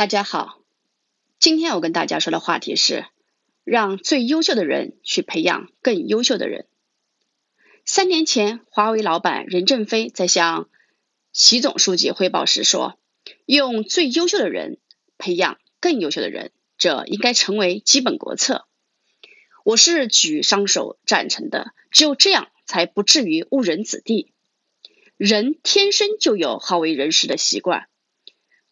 大家好，今天我跟大家说的话题是让最优秀的人去培养更优秀的人。三年前，华为老板任正非在向习总书记汇报时说：“用最优秀的人培养更优秀的人，这应该成为基本国策。”我是举双手赞成的，只有这样才不至于误人子弟。人天生就有好为人师的习惯。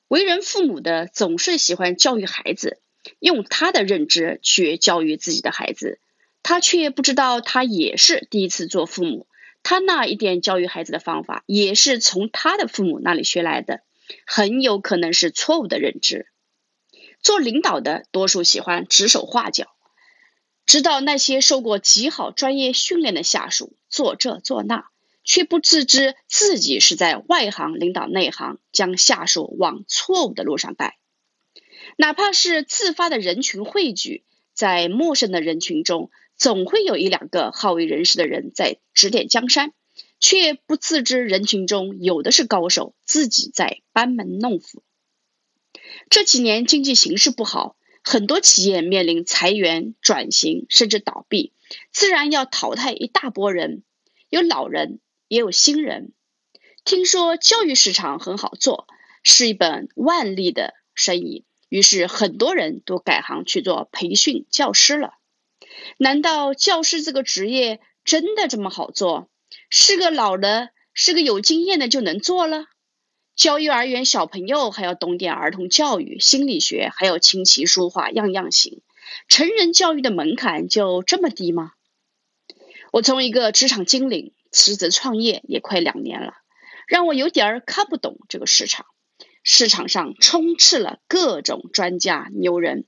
为人父母的总是喜欢教育孩子，用他的认知去教育自己的孩子，他却不知道他也是第一次做父母，他那一点教育孩子的方法也是从他的父母那里学来的，很有可能是错误的认知。做领导的多数喜欢指手画脚，指导那些受过极好专业训练的下属做这做那。却不自知自己是在外行领导内行，将下属往错误的路上带。哪怕是自发的人群汇聚，在陌生的人群中，总会有一两个好为人师的人在指点江山，却不自知人群中有的是高手，自己在班门弄斧。这几年经济形势不好，很多企业面临裁员、转型甚至倒闭，自然要淘汰一大波人，有老人。也有新人，听说教育市场很好做，是一本万利的生意，于是很多人都改行去做培训教师了。难道教师这个职业真的这么好做？是个老的，是个有经验的就能做了？教幼儿园小朋友还要懂点儿童教育、心理学，还有琴棋书画样样行。成人教育的门槛就这么低吗？我从一个职场精灵。辞职创业也快两年了，让我有点儿看不懂这个市场。市场上充斥了各种专家牛人，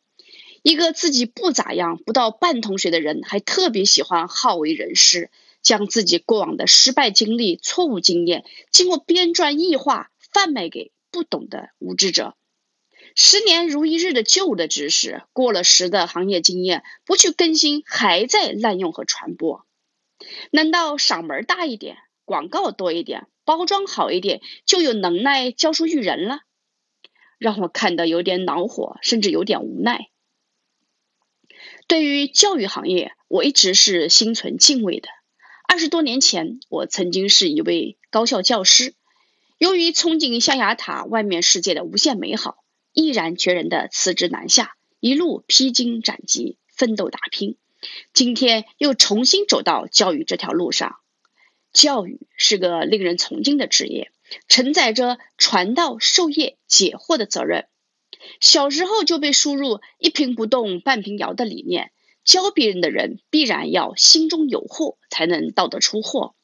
一个自己不咋样、不到半桶水的人，还特别喜欢好为人师，将自己过往的失败经历、错误经验，经过编撰异化，贩卖给不懂的无知者。十年如一日的旧的知识，过了时的行业经验，不去更新，还在滥用和传播。难道嗓门大一点，广告多一点，包装好一点，就有能耐教书育人了？让我看得有点恼火，甚至有点无奈。对于教育行业，我一直是心存敬畏的。二十多年前，我曾经是一位高校教师，由于憧憬象牙塔外面世界的无限美好，毅然决然的辞职南下，一路披荆斩棘，奋斗打拼。今天又重新走到教育这条路上，教育是个令人崇敬的职业，承载着传道授业解惑的责任。小时候就被输入“一瓶不动半瓶摇”的理念，教别人的人必然要心中有货，才能道得出货。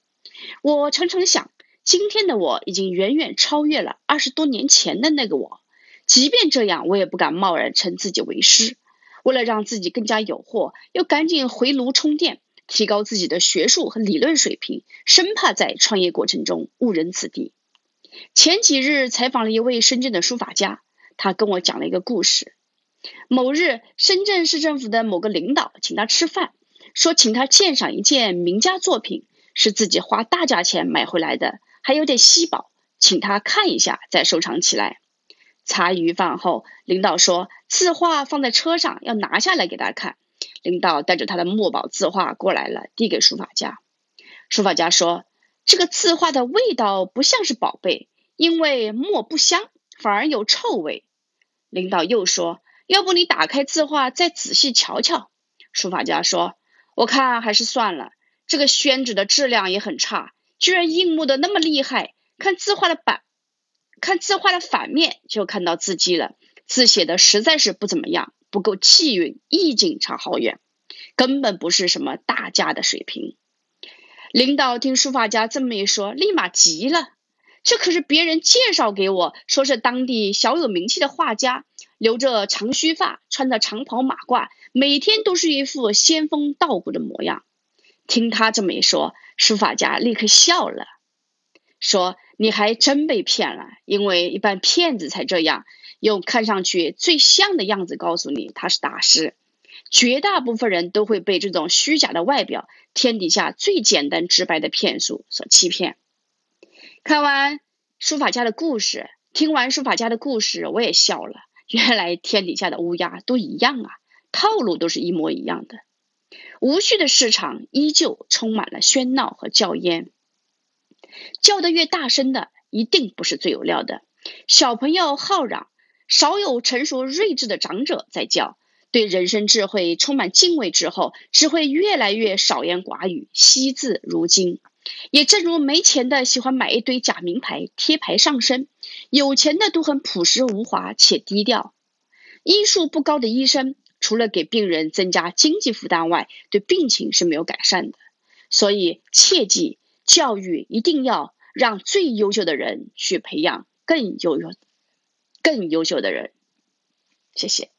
我常常想，今天的我已经远远超越了二十多年前的那个我，即便这样，我也不敢贸然称自己为师。为了让自己更加有货，又赶紧回炉充电，提高自己的学术和理论水平，生怕在创业过程中误人子弟。前几日采访了一位深圳的书法家，他跟我讲了一个故事。某日，深圳市政府的某个领导请他吃饭，说请他鉴赏一件名家作品，是自己花大价钱买回来的，还有点稀宝，请他看一下再收藏起来。茶余饭后，领导说字画放在车上，要拿下来给他看。领导带着他的墨宝字画过来了，递给书法家。书法家说：“这个字画的味道不像是宝贝，因为墨不香，反而有臭味。”领导又说：“要不你打开字画再仔细瞧瞧。”书法家说：“我看还是算了，这个宣纸的质量也很差，居然印墨的那么厉害，看字画的版。”看字画的反面就看到字迹了，字写的实在是不怎么样，不够气韵，意境差好远，根本不是什么大家的水平。领导听书法家这么一说，立马急了，这可是别人介绍给我，说是当地小有名气的画家，留着长须发，穿着长袍马褂，每天都是一副仙风道骨的模样。听他这么一说，书法家立刻笑了，说。你还真被骗了，因为一般骗子才这样，用看上去最像的样子告诉你他是大师。绝大部分人都会被这种虚假的外表、天底下最简单直白的骗术所欺骗。看完书法家的故事，听完书法家的故事，我也笑了。原来天底下的乌鸦都一样啊，套路都是一模一样的。无序的市场依旧充满了喧闹和叫烟，叫得越大声的，一定不是最有料的。小朋友好嚷，少有成熟睿智的长者在叫。对人生智慧充满敬畏之后，只会越来越少言寡语，惜字如金。也正如没钱的喜欢买一堆假名牌贴牌上身，有钱的都很朴实无华且低调。医术不高的医生，除了给病人增加经济负担外，对病情是没有改善的。所以切记，教育一定要让最优秀的人去培养更优秀、更优秀的人。谢谢。